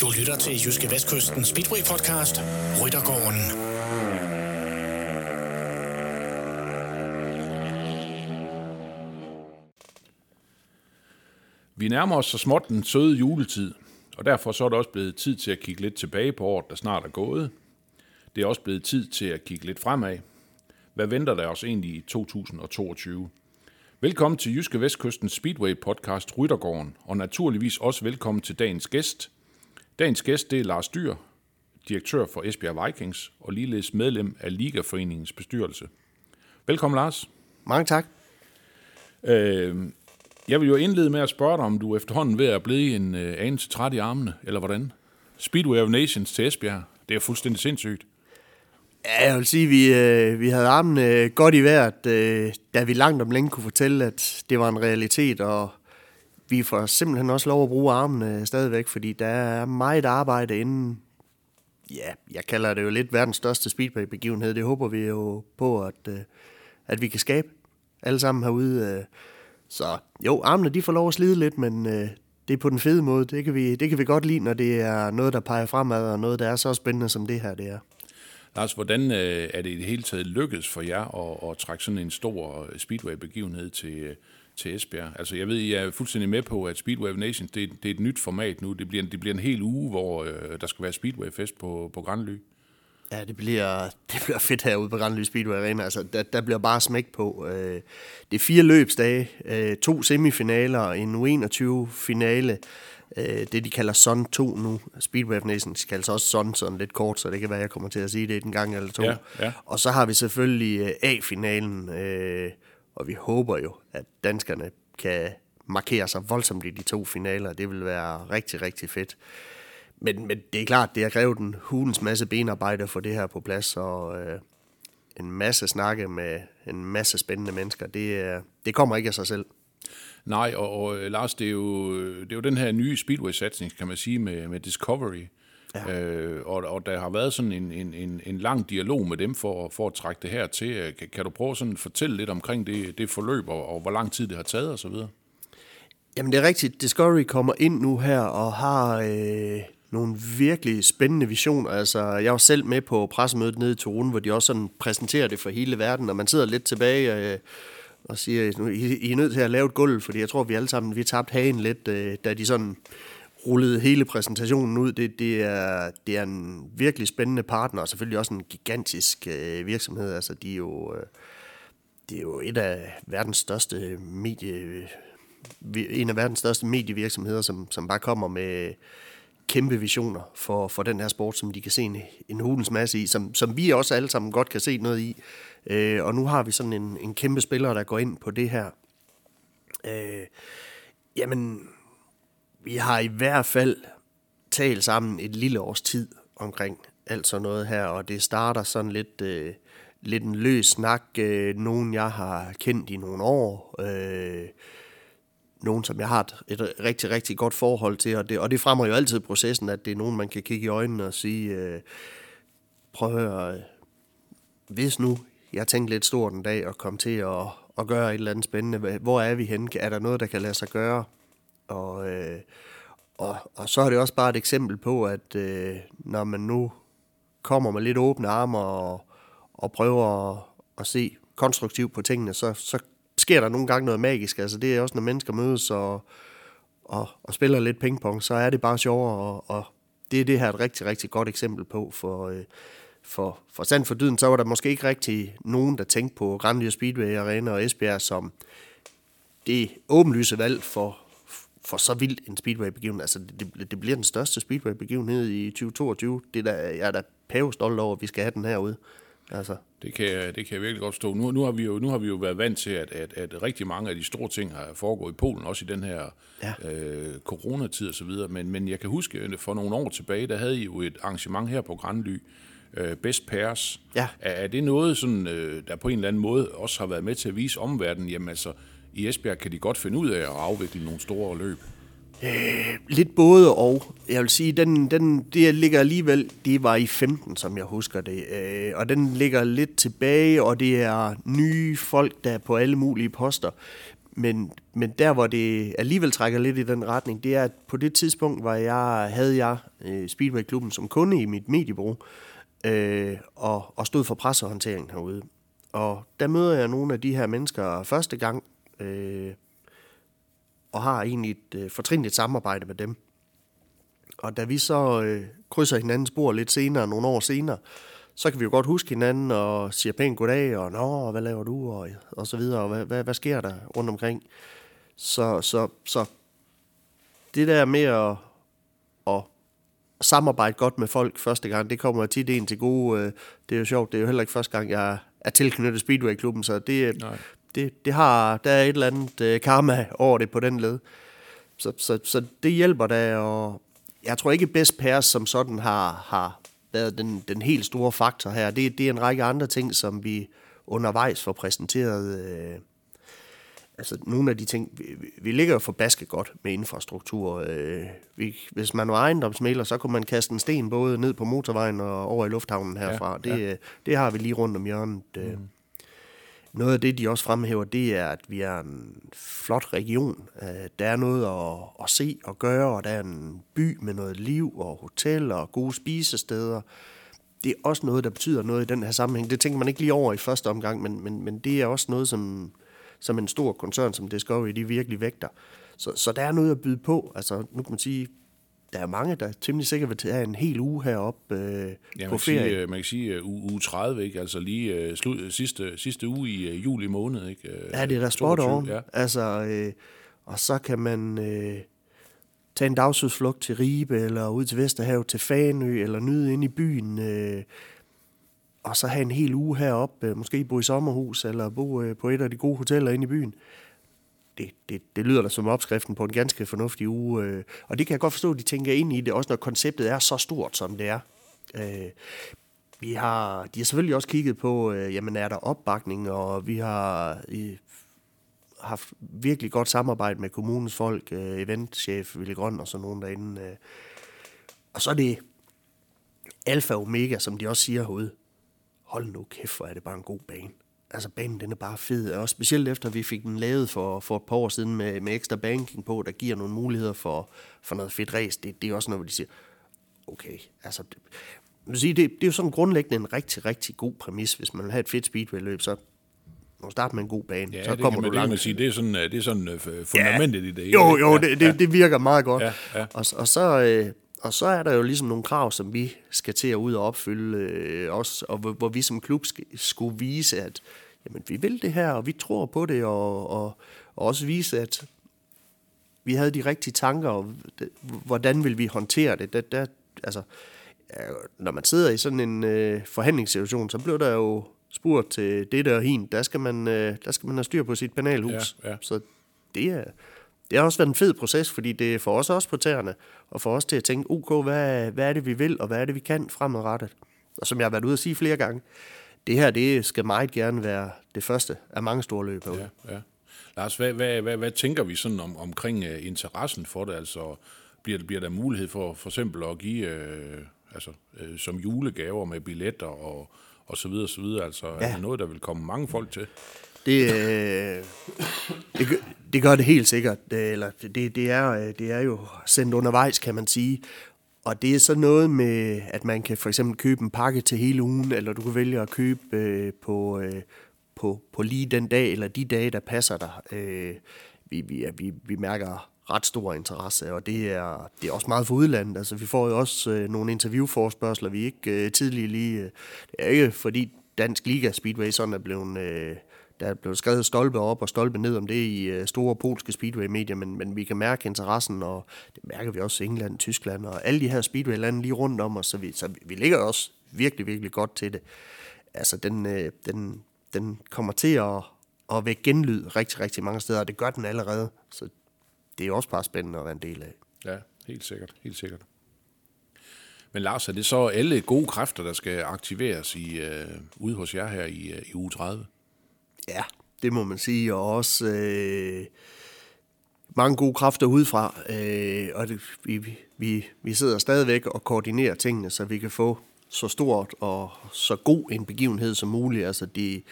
Du lytter til Jyske Vestkysten Speedway Podcast, Ryttergården. Vi nærmer os så småt den søde juletid, og derfor så er det også blevet tid til at kigge lidt tilbage på året, der snart er gået. Det er også blevet tid til at kigge lidt fremad. Hvad venter der os egentlig i 2022? Velkommen til Jyske Vestkysten Speedway podcast Ryttergården, og naturligvis også velkommen til dagens gæst. Dagens gæst det er Lars Dyr, direktør for Esbjerg Vikings og ligeledes medlem af Ligaforeningens bestyrelse. Velkommen Lars. Mange tak. Øh, jeg vil jo indlede med at spørge dig, om du efterhånden ved at blive en øh, anelse træt i armene, eller hvordan? Speedway of Nations til Esbjerg, det er fuldstændig sindssygt. Ja, jeg vil sige, at vi, øh, vi havde armene øh, godt i vejret, øh, da vi langt om længe kunne fortælle, at det var en realitet, og vi får simpelthen også lov at bruge armene øh, stadigvæk, fordi der er meget arbejde inden, ja, jeg kalder det jo lidt verdens største speedway-begivenhed. Det håber vi jo på, at, øh, at vi kan skabe alle sammen herude. Øh. Så jo, armene de får lov at slide lidt, men øh, det er på den fede måde. Det kan, vi, det kan vi godt lide, når det er noget, der peger fremad, og noget, der er så spændende, som det her det er. Lars, hvordan øh, er det i det hele taget lykkedes for jer at, at trække sådan en stor øh, Speedway-begivenhed til, øh, til Esbjerg? Altså, jeg ved, I er fuldstændig med på, at Speedway Nation, det, det er et nyt format nu. Det bliver, det bliver en hel uge, hvor øh, der skal være Speedway-fest på, på Grandly. Ja, det bliver, det bliver fedt herude på Grandly Speedway Arena. Altså, der, der bliver bare smæk på. Øh, det er fire løbsdage, øh, to semifinaler, en U21-finale, øh, det de kalder Sun 2 nu. Speedway of Nations kaldes også Sun, sådan lidt kort, så det kan være, jeg kommer til at sige det en gang eller to. Ja, ja. Og så har vi selvfølgelig A-finalen, og vi håber jo, at danskerne kan markere sig voldsomt i de to finaler. Det vil være rigtig, rigtig fedt. Men, men det er klart, det har krævet en hulens masse benarbejde for det her på plads, og øh, en masse snakke med en masse spændende mennesker. Det, øh, det kommer ikke af sig selv. Nej, og, og Lars, det er, jo, det er jo den her nye Speedway-satsning, kan man sige, med, med Discovery. Ja. Øh, og, og der har været sådan en, en, en, en lang dialog med dem for, for at trække det her til. Kan, kan du prøve sådan at fortælle lidt omkring det, det forløb, og, og hvor lang tid det har taget osv.? Jamen det er rigtigt. Discovery kommer ind nu her og har øh, nogle virkelig spændende visioner. Altså, jeg var selv med på pressemødet nede i Torun, hvor de også sådan præsenterer det for hele verden, og man sidder lidt tilbage øh, og siger, nu, I, I er nødt til at lave et gulv, fordi jeg tror, vi alle sammen vi tabte hagen lidt, øh, da de sådan rullede hele præsentationen ud. Det, det, er, det er en virkelig spændende partner, og selvfølgelig også en gigantisk øh, virksomhed. Altså, de er jo, øh, det er jo et af verdens største medie, en af verdens største medievirksomheder, som, som bare kommer med kæmpe visioner for, for den her sport, som de kan se en, en hulens masse i, som, som vi også alle sammen godt kan se noget i. Øh, og nu har vi sådan en, en kæmpe spiller, der går ind på det her. Øh, jamen, vi har i hvert fald talt sammen et lille års tid omkring alt sådan noget her, og det starter sådan lidt, øh, lidt en løs snak. Øh, nogen, jeg har kendt i nogle år. Øh, nogen, som jeg har et, et rigtig, rigtig godt forhold til, og det, og det fremmer jo altid processen, at det er nogen, man kan kigge i øjnene og sige, øh, prøv at høre, øh, hvis nu jeg tænkte lidt stort en dag og kom til at, at gøre et eller andet spændende, hvor er vi henne? Er der noget, der kan lade sig gøre? Og, øh, og, og så er det også bare et eksempel på, at øh, når man nu kommer med lidt åbne arme og, og prøver at, at se konstruktivt på tingene, så, så sker der nogle gange noget magisk. Altså det er også, når mennesker mødes og, og, og spiller lidt pingpong, så er det bare sjovere, og, og det er det her et rigtig, rigtig godt eksempel på, for, øh, for, for sand for dyden, så var der måske ikke rigtig nogen, der tænkte på Grandlier Speedway Arena og Esbjerg som det åbenlyse valg for, for så vildt en speedway-begivenhed. Altså, det, det bliver den største speedway-begivenhed i 2022. Det der, jeg er da pavestolt over, at vi skal have den herude. Altså. Det, kan, det kan jeg virkelig godt stå. Nu, nu, har vi jo, nu har vi jo været vant til, at, at, at rigtig mange af de store ting har foregået i Polen, også i den her ja. øh, coronatid og så videre. Men, men jeg kan huske, at for nogle år tilbage, der havde I jo et arrangement her på Grandly, øh, Best Pairs. Ja. Er, er det noget, sådan, øh, der på en eller anden måde også har været med til at vise omverdenen, jamen altså, i Esbjerg kan de godt finde ud af at afvikle nogle store løb? Øh, lidt både og. Jeg vil sige, den, den, det ligger alligevel, det var i 15, som jeg husker det. Øh, og den ligger lidt tilbage, og det er nye folk, der er på alle mulige poster. men, men der, hvor det alligevel trækker lidt i den retning, det er, at på det tidspunkt, hvor jeg havde jeg øh, Speedway-klubben som kunde i mit mediebureau, øh, Øh, og, og stod for pressehåndteringen herude. Og der møder jeg nogle af de her mennesker første gang, øh, og har egentlig et øh, fortrinligt samarbejde med dem. Og da vi så øh, krydser hinandens spor lidt senere, nogle år senere, så kan vi jo godt huske hinanden og siger pænt goddag, og nå, hvad laver du, og, og så videre, og hvad, hvad, hvad sker der rundt omkring. Så, så, så det der med at, at samarbejde godt med folk første gang, det kommer tit en til gode. Øh, det er jo sjovt, det er jo heller ikke første gang, jeg er tilknyttet Speedway-klubben, så det, det, det har, der er et eller andet uh, karma over det på den led. Så, så, så det hjælper da, og jeg tror ikke, Best Pairs som sådan har, har været den, den helt store faktor her. Det, det er en række andre ting, som vi undervejs får præsenteret. Øh, altså nogle af de ting, vi, vi ligger jo for basket godt med infrastruktur. Øh, vi, hvis man var ejendomsmæler, så kunne man kaste en sten både ned på motorvejen og over i lufthavnen herfra. Ja, ja. Det, det har vi lige rundt om hjørnet. Øh. Mm. Noget af det, de også fremhæver, det er, at vi er en flot region. Øh, der er noget at, at se og gøre, og der er en by med noget liv og hoteller og gode spisesteder. Det er også noget, der betyder noget i den her sammenhæng. Det tænker man ikke lige over i første omgang, men, men, men det er også noget, som, som en stor koncern som Discovery, de virkelig vægter. Så, så der er noget at byde på. Altså, nu kan man sige, der er mange, der temmelig sikkert vil tage en hel uge heroppe øh, ja, på ferie. Sige, øh, man kan sige uh, uge 30, ikke? altså lige uh, slut, sidste, sidste uge i uh, juli måned. Ikke? Uh, ja, det er da spot on. Ja. Altså, øh, og så kan man øh, tage en dagsudflugt til Ribe, eller ud til Vesterhav til Fanø, eller nyde ind i byen. Øh, og så have en hel uge heroppe, øh, måske bo i sommerhus, eller bo øh, på et af de gode hoteller inde i byen det, det, det lyder da som opskriften på en ganske fornuftig uge. Øh. Og det kan jeg godt forstå, at de tænker ind i det, også når konceptet er så stort, som det er. Vi har, de har selvfølgelig også kigget på, jamen er der opbakning, og vi har haft virkelig godt samarbejde med kommunens folk, eventchef Ville Grøn og sådan nogen derinde. Og så er det alfa og omega, som de også siger herude. Hold nu kæft, hvor er det bare en god bane altså banen den er bare fed, og specielt efter vi fik den lavet for, for et par år siden med, med ekstra banking på, der giver nogle muligheder for, for noget fedt race, det, det er også noget, hvor de siger, okay, altså, det, vil sige, det, det er jo sådan grundlæggende en rigtig, rigtig god præmis, hvis man vil have et fedt speedway-løb, så må starte med en god bane, ja, så kommer man, du langt. Det, sige, det er sådan, det er sådan uh, fundamentet ja, i det. Jo, jo, det, det, det virker meget godt. Ja, ja. Og, og så... Øh, og så er der jo ligesom nogle krav, som vi skal til at ud og opfylde øh, også, og hvor, hvor vi som klub skal, skulle vise, at jamen vi vil det her, og vi tror på det, og, og, og også vise, at vi havde de rigtige tanker, og hvordan vil vi håndtere det. Der, der, altså, når man sidder i sådan en øh, forhandlingssituation, så bliver der jo spurgt til det der og hin, der skal man, øh, der skal man have styr på sit penalhus. Ja, ja. Så det er, det har også været en fed proces, fordi det for os også på tæerne, og for os til at tænke, ok, hvad, hvad er det, vi vil, og hvad er det, vi kan fremadrettet. Og som jeg har været ude at sige flere gange, det her det skal meget gerne være det første af mange store løb Ja, ja. Lars, hvad, hvad, hvad, hvad tænker vi sådan om, omkring uh, interessen for det? Altså, bliver, bliver der mulighed for for eksempel at give uh, altså, uh, som julegaver med billetter og, og så videre, så videre? Altså, ja. er det noget, der vil komme mange folk til? Det, øh, det, det gør det helt sikkert. Eller det, det, er, øh, det er jo sendt undervejs, kan man sige. Og det er så noget med, at man kan for eksempel købe en pakke til hele ugen, eller du kan vælge at købe øh, på, øh, på, på lige den dag, eller de dage, der passer dig. Øh, vi, vi, vi, vi mærker ret stor interesse, og det er, det er også meget for udlandet. Altså, vi får jo også øh, nogle interviewforspørgseler, vi ikke øh, tidligere lige... Øh, det er ikke fordi Dansk Liga Speedway sådan er blevet... Øh, der er blevet skrevet stolpe op og stolpe ned om det i øh, store polske speedway-medier, men, men vi kan mærke interessen, og det mærker vi også i England, Tyskland og alle de her speedway-lande lige rundt om os, så vi, så vi, ligger også virkelig, virkelig godt til det. Altså, den, øh, den, den kommer til at, at vække genlyd rigtig, rigtig mange steder, og det gør den allerede, så det er også bare spændende at være en del af. Ja, helt sikkert, helt sikkert. Men Lars, er det så alle gode kræfter, der skal aktiveres i, øh, ude hos jer her i, øh, i uge 30? Ja, det må man sige, og også øh, mange gode kræfter udefra, øh, og det, vi, vi, vi sidder stadigvæk og koordinerer tingene, så vi kan få så stort og så god en begivenhed som muligt. Altså de,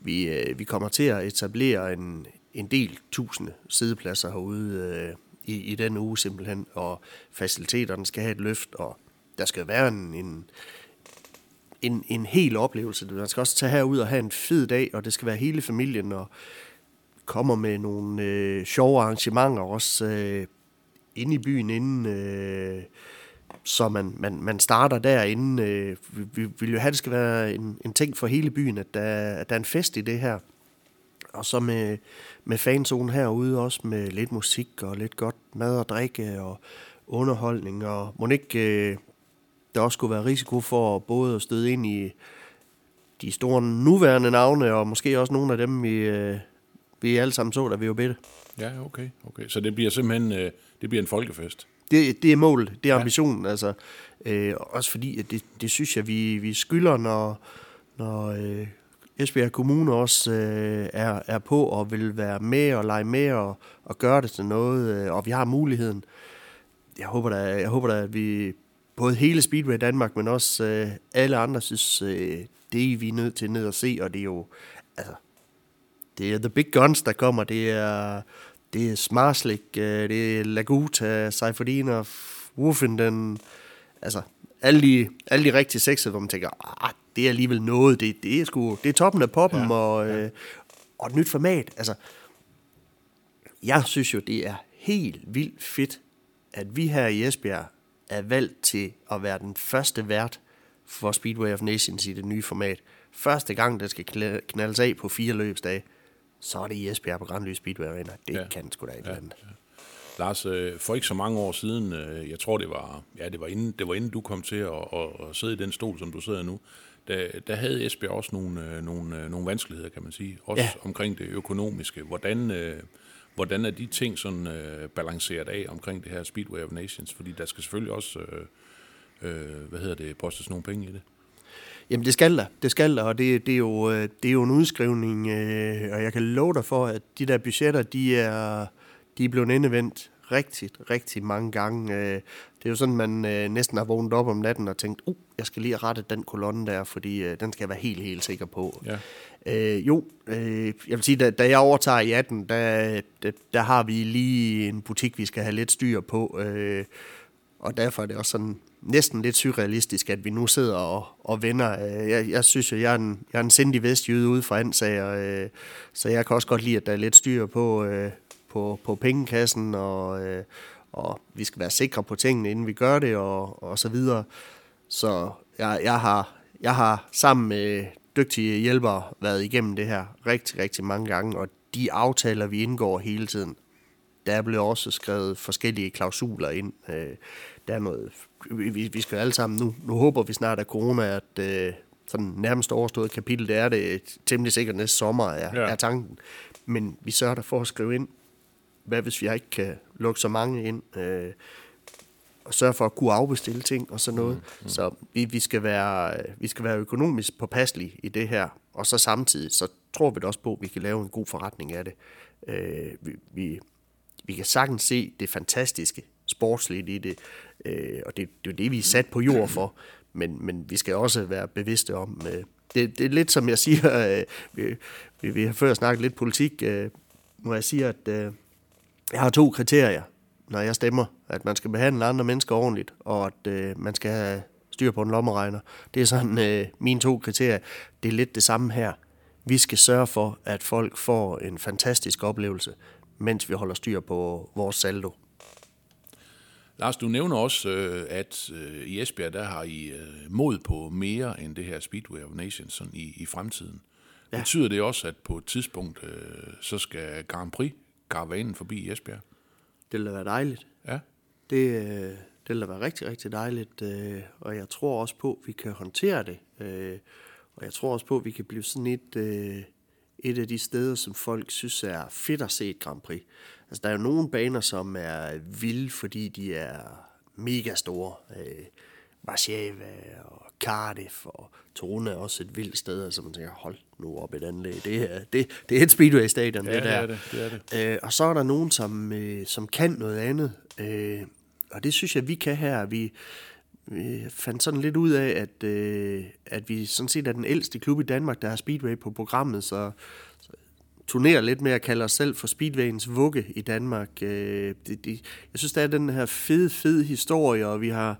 vi, øh, vi kommer til at etablere en, en del tusinde sidepladser herude øh, i, i den uge simpelthen, og faciliteterne skal have et løft, og der skal være en, en, en, en hel oplevelse. Man skal også tage herud og have en fed dag, og det skal være hele familien, og kommer med nogle øh, sjove arrangementer også øh, inde i byen, inden, øh, så man, man, man starter derinde. Øh, vi, vi vil jo have, at det skal være en, en ting for hele byen, at der, at der er en fest i det her. Og så med, med fanzonen herude også med lidt musik og lidt godt mad og drikke og underholdning. Og må ikke øh, der også skulle være risiko for både at støde ind i de store nuværende navne, og måske også nogle af dem, vi, øh, vi alle sammen så, da vi var bedre. Ja, okay. okay. Så det bliver simpelthen øh, det bliver en folkefest? Det, det er målet, det er ambitionen. Ja. Altså, øh, også fordi, at det, det synes jeg, vi, vi skylder, når, når øh, Esbjerg Kommune også øh, er, er på og vil være med og lege med og, og gøre det til noget, øh, og vi har muligheden. Jeg håber da, jeg håber da at vi både hele Speedway Danmark, men også øh, alle andre synes, øh, det er vi nødt til ned og se, og det er jo, altså, det er The Big Guns, der kommer, det er, det er Smarslik, øh, det er Laguta, Seiferdin Wolfen, den, altså, alle de, alle de rigtige sekser, hvor man tænker, ah, det er alligevel noget, det, det er sgu, det er toppen af poppen, ja, og, øh, ja. og et nyt format, altså, jeg synes jo, det er helt vildt fedt, at vi her i Esbjerg er valgt til at være den første vært for Speedway of Nations i det nye format. Første gang, det skal knaldes af på fire løbsdage, så er det i Esbjerg på Grand Lys Speedway Arena. Det ja. kan sgu da ikke ja, ja. Lars, øh, for ikke så mange år siden, øh, jeg tror det var, ja, det var inden, det var inden du kom til at, at, at sidde i den stol, som du sidder nu, der, der havde Esbjerg også nogle, øh, nogle, nogle vanskeligheder, kan man sige. Også ja. omkring det økonomiske. Hvordan, hvordan er de ting sådan øh, balanceret af omkring det her Speedway of Nations? Fordi der skal selvfølgelig også, øh, øh, hvad hedder det, postes nogle penge i det. Jamen det skal der, det skal der, og det, det, er, jo, øh, det er jo en udskrivning, øh, og jeg kan love dig for, at de der budgetter, de er, de er blevet indevendt rigtig, rigtig mange gange. Øh, det er jo sådan, man øh, næsten har vågnet op om natten og tænkt, uh, jeg skal lige rette den kolonne der, fordi øh, den skal jeg være helt, helt sikker på. Ja. Øh, jo, øh, jeg vil sige, da, da jeg overtager i 18, der, der, der har vi lige en butik, vi skal have lidt styr på, øh, og derfor er det også sådan næsten lidt surrealistisk, at vi nu sidder og, og vender. Jeg, jeg synes jo, jeg er en, jeg er en sindig vestjyde ude fra Ansager, øh, så jeg kan også godt lide, at der er lidt styr på, øh, på, på pengekassen, og, øh, og vi skal være sikre på tingene, inden vi gør det, og, og så videre. Så jeg, jeg, har, jeg har sammen med dygtige hjælpere været igennem det her rigtig, rigtig mange gange, og de aftaler, vi indgår hele tiden, der blevet også skrevet forskellige klausuler ind. Øh, der er noget, vi, vi skal alle sammen, nu, nu håber vi snart, at corona er et øh, sådan nærmest overstået kapitel, det er det temmelig sikkert næste sommer, er, ja. er tanken. Men vi sørger der for at skrive ind, hvad hvis vi ikke kan lukke så mange ind, øh, og sørge for at kunne afbestille ting og sådan noget. Mm, mm. Så vi, vi, skal være, vi skal være økonomisk påpasselige i det her, og så samtidig, så tror vi da også på, at vi kan lave en god forretning af det. Øh, vi, vi, vi kan sagtens se det fantastiske sportsligt i det, øh, og det, det er det, vi er sat på jord for, men, men vi skal også være bevidste om, øh, det, det er lidt som jeg siger, øh, vi, vi, vi har før snakket lidt politik, øh, hvor jeg siger, at øh, jeg har to kriterier, når jeg stemmer. At man skal behandle andre mennesker ordentligt, og at øh, man skal have styr på en lommeregner. Det er sådan øh, mine to kriterier. Det er lidt det samme her. Vi skal sørge for, at folk får en fantastisk oplevelse, mens vi holder styr på vores saldo. Lars, du nævner også, øh, at øh, i Esbjerg, der har I øh, mod på mere end det her Speedway of Nations sådan i, i fremtiden. Ja. Betyder det også, at på et tidspunkt, så skal Grand Prix karavanen forbi i Esbjerg? Det vil være dejligt. Ja. Det, det vil være rigtig, rigtig dejligt, og jeg tror også på, at vi kan håndtere det. Og jeg tror også på, at vi kan blive sådan et, et af de steder, som folk synes er fedt at se et Grand Prix. Altså, der er jo nogle baner, som er vilde, fordi de er mega store. Øh, Warszawa og Cardiff og Toruna er også et vildt sted, altså man tænker, hold nu op et anlæg. Det er, det, det er et speedway-stadion, ja, det der. Det er det, det, er det. Øh, og så er der nogen, som, øh, som kan noget andet. Øh, og det synes jeg, vi kan her. Vi, vi fandt sådan lidt ud af, at, øh, at vi sådan set er den ældste klub i Danmark, der har speedway på programmet, så turnerer lidt med at kalde os selv for Speedwayens vugge i Danmark. Øh, det, det, jeg synes, der er den her fede, fede historie, og vi har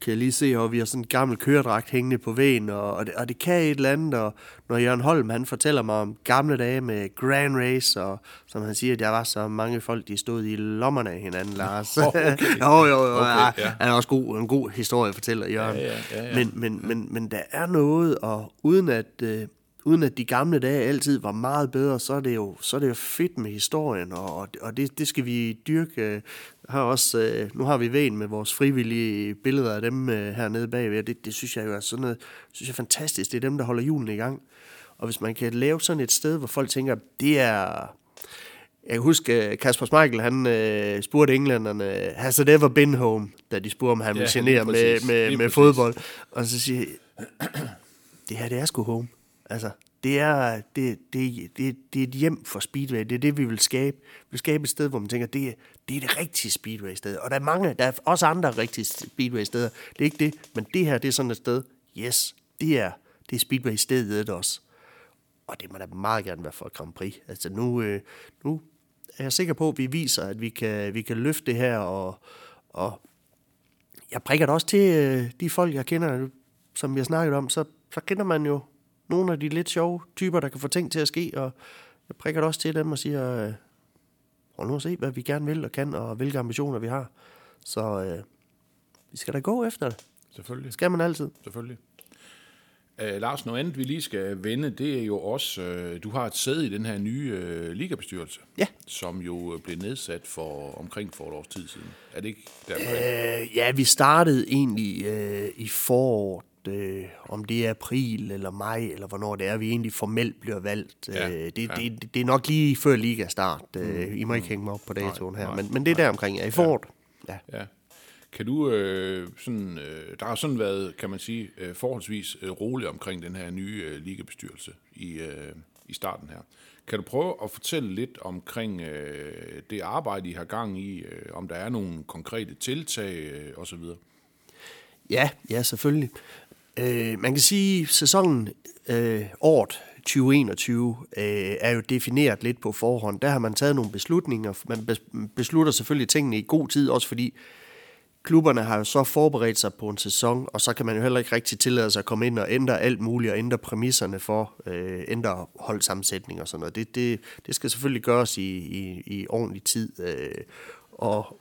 kan jeg lige se, og vi har sådan en gammel køredragt hængende på vægen, og, og, det, og det kan et eller andet, og når Jørgen Holm, han fortæller mig om gamle dage med Grand Race, og som han siger, at der var så mange folk, de stod i lommerne af hinanden, Lars. Oh, okay. jo, jo, jo, okay, ja. han er også god, en god historie, fortæller Jørgen. Ja, ja, ja, ja. Men, men, men, men der er noget, og uden at, øh, uden at de gamle dage altid var meget bedre, så er det jo, så er det jo fedt med historien, og, og det, det skal vi dyrke. Har også, øh, nu har vi vægen med vores frivillige billeder af dem øh, hernede bagved, det, det synes jeg jo er sådan noget, synes jeg er fantastisk. Det er dem, der holder julen i gang. Og hvis man kan lave sådan et sted, hvor folk tænker, det er... Jeg kan huske, øh, Kasper Schmeichel, han øh, spurgte englænderne, has it ever been home, da de spurgte, om han ja, ville genere med, med, med fodbold. Og så siger det her, det er sgu home. Altså, det er, det, det, det, det er et hjem for Speedway. Det er det, vi vil skabe. Vi vil skabe et sted, hvor man tænker, det er, det er det rigtige Speedway-sted. Og der er mange, der er også andre rigtige Speedway-steder. Det er ikke det, men det her, det er sådan et sted. Yes, det er, det er Speedway-stedet også. Og det må da meget gerne være for Grand Prix. Altså nu, øh, nu er jeg sikker på, at vi viser, at vi kan, vi kan løfte det her, og, og jeg prikker det også til øh, de folk, jeg kender, som vi har snakket om, så, så kender man jo nogle af de lidt sjove typer, der kan få ting til at ske, og jeg prikker det også til dem og siger, øh, prøv nu at se, hvad vi gerne vil og kan, og hvilke ambitioner vi har. Så øh, vi skal da gå efter det. Selvfølgelig. Skal man altid. Selvfølgelig. Uh, Lars, noget andet, vi lige skal vende, det er jo også, uh, du har et sæde i den her nye uh, ligabestyrelse, ja. som jo blev nedsat for omkring for et års tid siden. Er det ikke derfor? Uh, ja, vi startede egentlig uh, i foråret øh, om det er april eller maj, eller hvornår det er, vi egentlig formelt bliver valgt. Ja, øh, det, ja. det, det er nok lige før liga start. Øh, mm, I må ikke mm. hænge mig op på datoen her, nej, men, men det er der omkring. Ja, I foråret. Ja. ja. Kan du øh, sådan, øh, der har sådan været, kan man sige, øh, forholdsvis øh, roligt omkring den her nye øh, ligabestyrelse i, øh, i starten her. Kan du prøve at fortælle lidt omkring øh, det arbejde, I har gang i, øh, om der er nogle konkrete tiltag øh, osv.? Ja, ja, selvfølgelig. Øh, man kan sige, at sæsonen øh, året 2021 øh, er jo defineret lidt på forhånd. Der har man taget nogle beslutninger. Man beslutter selvfølgelig tingene i god tid, også fordi klubberne har jo så forberedt sig på en sæson, og så kan man jo heller ikke rigtig tillade sig at komme ind og ændre alt muligt, og ændre præmisserne for, øh, ændre holdsammensætning og sådan noget. Det, det, det skal selvfølgelig gøres i, i, i ordentlig tid. Øh, og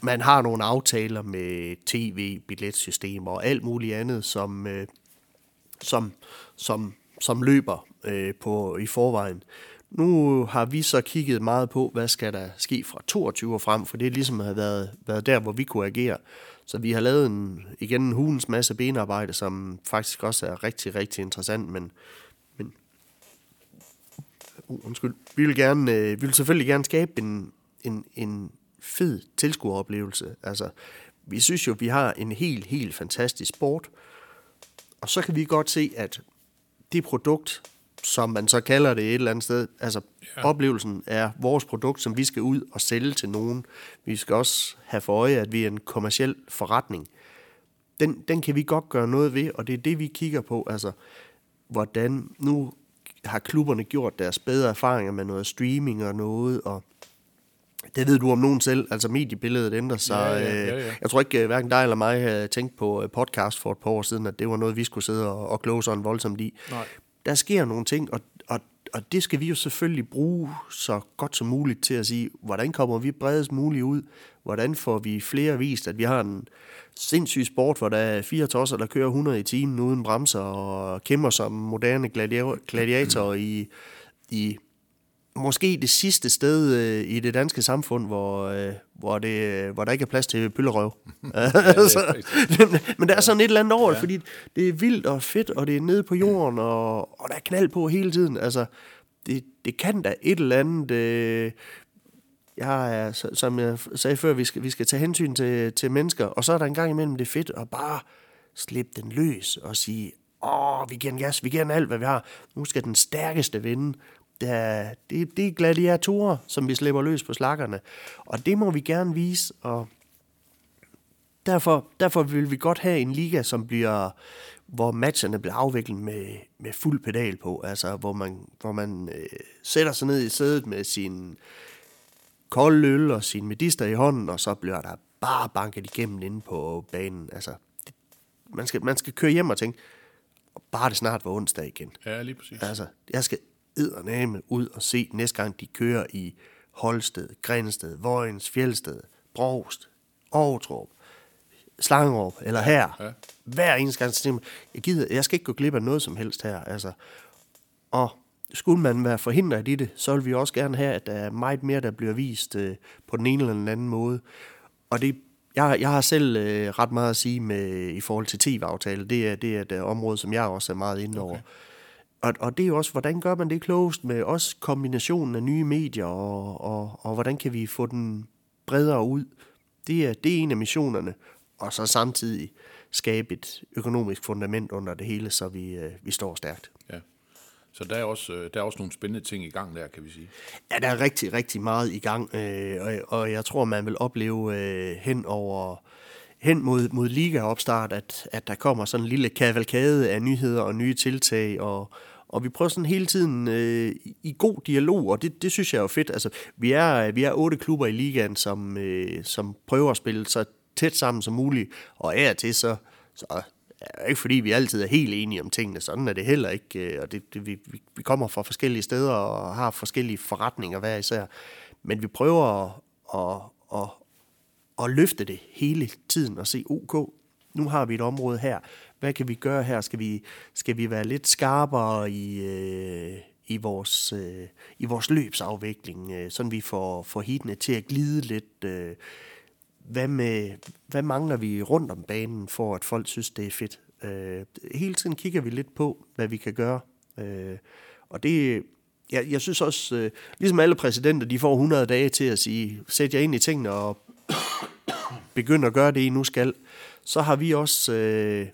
man har nogle aftaler med tv, billetsystemer og alt muligt andet, som, øh, som, som, som løber øh, på i forvejen. Nu har vi så kigget meget på, hvad skal der ske fra 22 og frem, for det er ligesom har været, været der, hvor vi kunne agere. Så vi har lavet en, igen en hulens masse benarbejde, som faktisk også er rigtig, rigtig interessant, men, men uh, undskyld, vi vil, gerne, øh, vi vil selvfølgelig gerne skabe en, en, en, fed tilskueroplevelse. Altså, vi synes jo, vi har en helt, helt fantastisk sport, og så kan vi godt se, at det produkt, som man så kalder det et eller andet sted, altså ja. oplevelsen er vores produkt, som vi skal ud og sælge til nogen. Vi skal også have for øje, at vi er en kommersiel forretning. Den, den kan vi godt gøre noget ved, og det er det, vi kigger på. Altså, hvordan nu har klubberne gjort deres bedre erfaringer med noget streaming og noget, og det ved du om nogen selv, altså mediebilledet ændrer sig. Ja, ja, ja, ja. Jeg tror ikke, øh, hverken dig eller mig havde tænkt på øh, podcast for et par år siden, at det var noget, vi skulle sidde og, og kloge sådan voldsomt i. Nej. Der sker nogle ting, og, og, og det skal vi jo selvfølgelig bruge så godt som muligt til at sige, hvordan kommer vi bredest muligt ud? Hvordan får vi flere vist, at vi har en sindssyg sport, hvor der er fire tosser, der kører 100 i timen uden bremser og kæmper som moderne gladiatorer i, i måske det sidste sted øh, i det danske samfund, hvor, øh, hvor, det, hvor der ikke er plads til pøllerøv. altså, men der er sådan et eller andet over ja. fordi det er vildt og fedt, og det er nede på jorden, og, og der er knald på hele tiden. Altså, det, det kan da et eller andet... Øh, jeg er, som jeg sagde før, vi skal, vi skal tage hensyn til, til mennesker, og så er der en gang imellem det fedt at bare slippe den løs og sige, åh, vi giver en gas, vi giver en alt, hvad vi har. Nu skal den stærkeste vinde, der, det, det er gladiatorer, som vi slipper løs på slakkerne. Og det må vi gerne vise, og derfor, derfor vil vi godt have en liga, som bliver, hvor matcherne bliver afviklet med, med fuld pedal på, altså hvor man, hvor man øh, sætter sig ned i sædet med sin kold øl og sin medister i hånden, og så bliver der bare banket igennem inde på banen. Altså, det, man, skal, man skal køre hjem og tænke, bare det snart var onsdag igen. Ja, lige præcis. Altså, jeg skal eddermame ud og se næste gang, de kører i Holsted, Grænsted, Vojens, Fjeldsted, Brogst, Aarhus, Slangerup eller her. Ja. Hver eneste gang, så jeg, gider, jeg skal ikke gå glip af noget som helst her. Altså. Og skulle man være forhindret i det, så vil vi også gerne have, at der er meget mere, der bliver vist øh, på den ene eller den anden måde. Og det, jeg, jeg har selv øh, ret meget at sige med i forhold til tv-aftale. Det er, det er et område, som jeg også er meget inde over. Okay. Og, og det er jo også, hvordan gør man det klogest med også kombinationen af nye medier, og, og, og hvordan kan vi få den bredere ud. Det er, det er en af missionerne, og så samtidig skabe et økonomisk fundament under det hele, så vi, øh, vi står stærkt. Ja. Så der er, også, øh, der er også nogle spændende ting i gang der, kan vi sige. Ja, der er rigtig, rigtig meget i gang, øh, og, og jeg tror, man vil opleve øh, hen over hen mod, mod ligaopstart, at, at der kommer sådan en lille kavalkade af nyheder og nye tiltag, og, og vi prøver sådan hele tiden øh, i god dialog, og det, det synes jeg er jo fedt. Altså, vi er, vi er otte klubber i ligaen, som, øh, som prøver at spille så tæt sammen som muligt, og af og til så, så er ikke fordi, vi altid er helt enige om tingene, sådan er det heller ikke, øh, og det, det, vi, vi kommer fra forskellige steder og har forskellige forretninger hver især, men vi prøver at, at, at, at løfte det hele tiden og se, ok, nu har vi et område her, hvad kan vi gøre her? Skal vi, skal vi være lidt skarpere i, øh, i, vores, øh, i vores løbsafvikling, øh, sådan vi får, får hitene til at glide lidt? Øh, hvad, med, hvad mangler vi rundt om banen, for at folk synes, det er fedt? Øh, hele tiden kigger vi lidt på, hvad vi kan gøre. Øh, og det, jeg, jeg synes også, øh, ligesom alle præsidenter, de får 100 dage til at sige, sæt jer ind i tingene og begynd at gøre det, I nu skal. Så har vi også øh,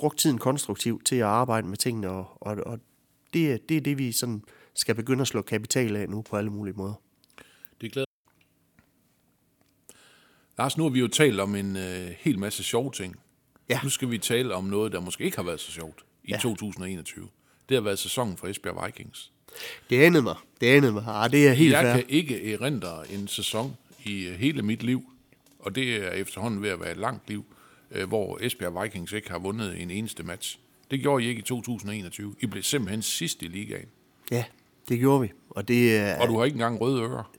brugt tiden konstruktivt til at arbejde med tingene, og, og, og det, det er det, vi sådan skal begynde at slå kapital af nu på alle mulige måder. Det glæder Lars, nu har vi jo talt om en øh, hel masse sjove ting. Ja. Nu skal vi tale om noget, der måske ikke har været så sjovt i ja. 2021. Det har været sæsonen for Esbjerg Vikings. Det anede mig. Det anede mig. Ah, det er helt Jeg fair. kan ikke erindre en sæson i øh, hele mit liv, og det er efterhånden ved at være et langt liv, hvor Esbjerg Vikings ikke har vundet en eneste match. Det gjorde I ikke i 2021. I blev simpelthen sidst i ligaen. Ja, det gjorde vi. Og, det, og du har ikke engang røde ører.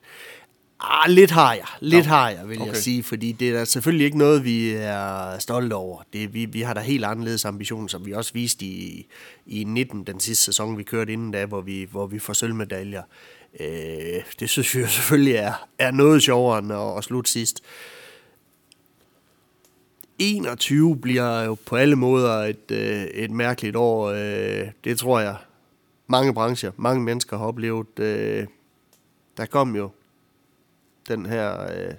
Ah, lidt har jeg. Lidt no. har jeg, vil okay. jeg sige. Fordi det er da selvfølgelig ikke noget, vi er stolte over. Det, vi, vi har da helt anderledes ambitioner, som vi også viste i, i 19, den sidste sæson, vi kørte inden da, hvor vi, hvor vi får sølvmedaljer. Øh, det synes jo selvfølgelig er, er noget sjovere end at, at slutte sidst. 21 bliver jo på alle måder et, øh, et mærkeligt år. Øh, det tror jeg, mange brancher, mange mennesker har oplevet. Øh, der kom jo den her øh,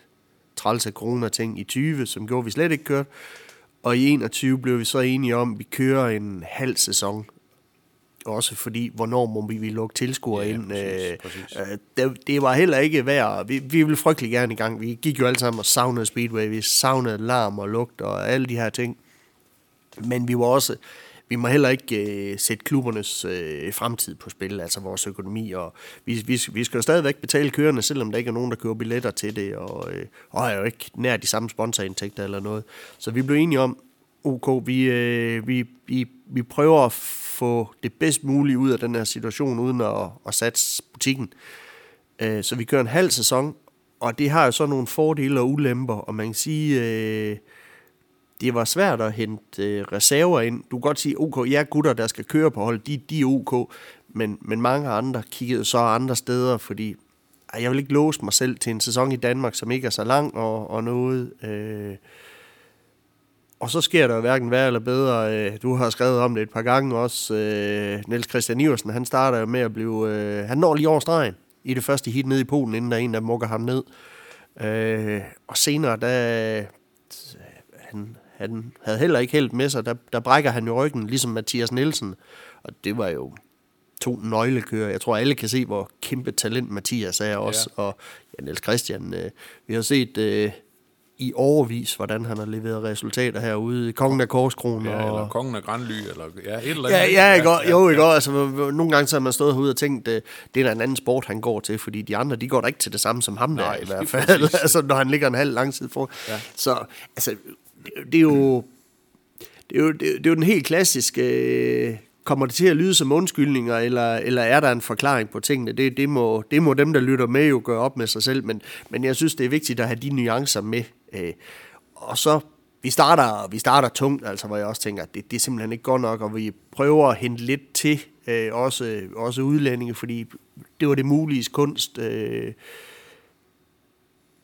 trælse corona-ting i 20, som gjorde, at vi slet ikke kørte. Og i 21 blev vi så enige om, at vi kører en halv sæson. Også fordi, hvornår må vi, vi lukke tilskuere ja, ind. Præcis, øh, præcis. Øh, det, det var heller ikke værd. Vi, vi ville frygtelig gerne i gang. Vi gik jo alle sammen og savnede Speedway. Vi savnede larm og lugt og alle de her ting. Men vi var også vi må heller ikke øh, sætte klubbernes øh, fremtid på spil, altså vores økonomi. Og vi, vi, vi skal jo stadigvæk betale kørende, selvom der ikke er nogen, der køber billetter til det, og, øh, og er jo ikke nær de samme sponsorindtægter eller noget. Så vi blev enige om, ok, vi, øh, vi, vi, vi prøver at få det bedst mulige ud af den her situation, uden at, at satse butikken. Øh, så vi kører en halv sæson, og det har jo så nogle fordele og ulemper, og man kan sige... Øh, det var svært at hente øh, reserver ind. Du kan godt sige, ok, ja gutter, der skal køre på hold, de, de er ok, men, men mange andre kiggede så andre steder, fordi ej, jeg vil ikke låse mig selv til en sæson i Danmark, som ikke er så lang og, og noget. Øh, og så sker der hverken værre eller bedre. Øh, du har skrevet om det et par gange også. Øh, Niels Christian Iversen, han starter jo med at blive... Øh, han når lige over stregen i det første hit nede i Polen, inden der er en, der mukker ham ned. Og senere, der, han, han havde heller ikke helt med sig. Der, der brækker han jo ryggen, ligesom Mathias Nielsen. Og det var jo to nøglekører. Jeg tror, alle kan se, hvor kæmpe talent Mathias er også. Ja. Og ja, Niels Christian, øh, vi har set øh, i overvis, hvordan han har leveret resultater herude. i Kongen af Korskronen. Ja, og, eller kongen af Grandly, eller ja, et eller Ja, andet. ja, ikke, ja, jo, ikke, altså, nogle gange så har man stået herude og tænkt, øh, det er da en anden sport, han går til, fordi de andre, de går da ikke til det samme som ham der, Nej, i hvert fald, altså, når han ligger en halv lang tid for. Ja. Så, altså, det, det er jo, det er jo, det, er- det er jo den helt klassiske, øh, kommer det til at lyde som undskyldninger, eller, eller er der en forklaring på tingene? Det, det, må, det må dem, der lytter med, jo gøre op med sig selv, men, men jeg synes, det er vigtigt at have de nuancer med. Øh, og så, vi starter, vi starter tungt, altså, hvor jeg også tænker, at det, det er simpelthen ikke godt nok, og vi prøver at hente lidt til, øh, også, også udlændinge, fordi det var det mulige kunst. Øh,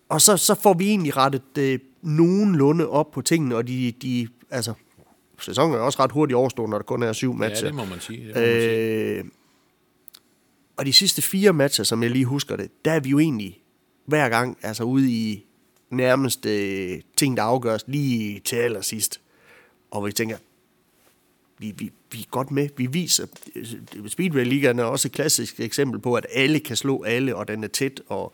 og så, så får vi egentlig rettet øh, nogenlunde op på tingene, og de, de altså, sæsonen er også ret hurtigt overstået, når der kun er syv Ja, matcher. det må man sige. Det må man sige. Øh, og de sidste fire matcher, som jeg lige husker det, der er vi jo egentlig hver gang altså ude i nærmest øh, ting, der afgøres lige til allersidst. Og vi tænker, vi, vi, vi er godt med. Vi viser, øh, Speedway Ligaen er også et klassisk eksempel på, at alle kan slå alle, og den er tæt, og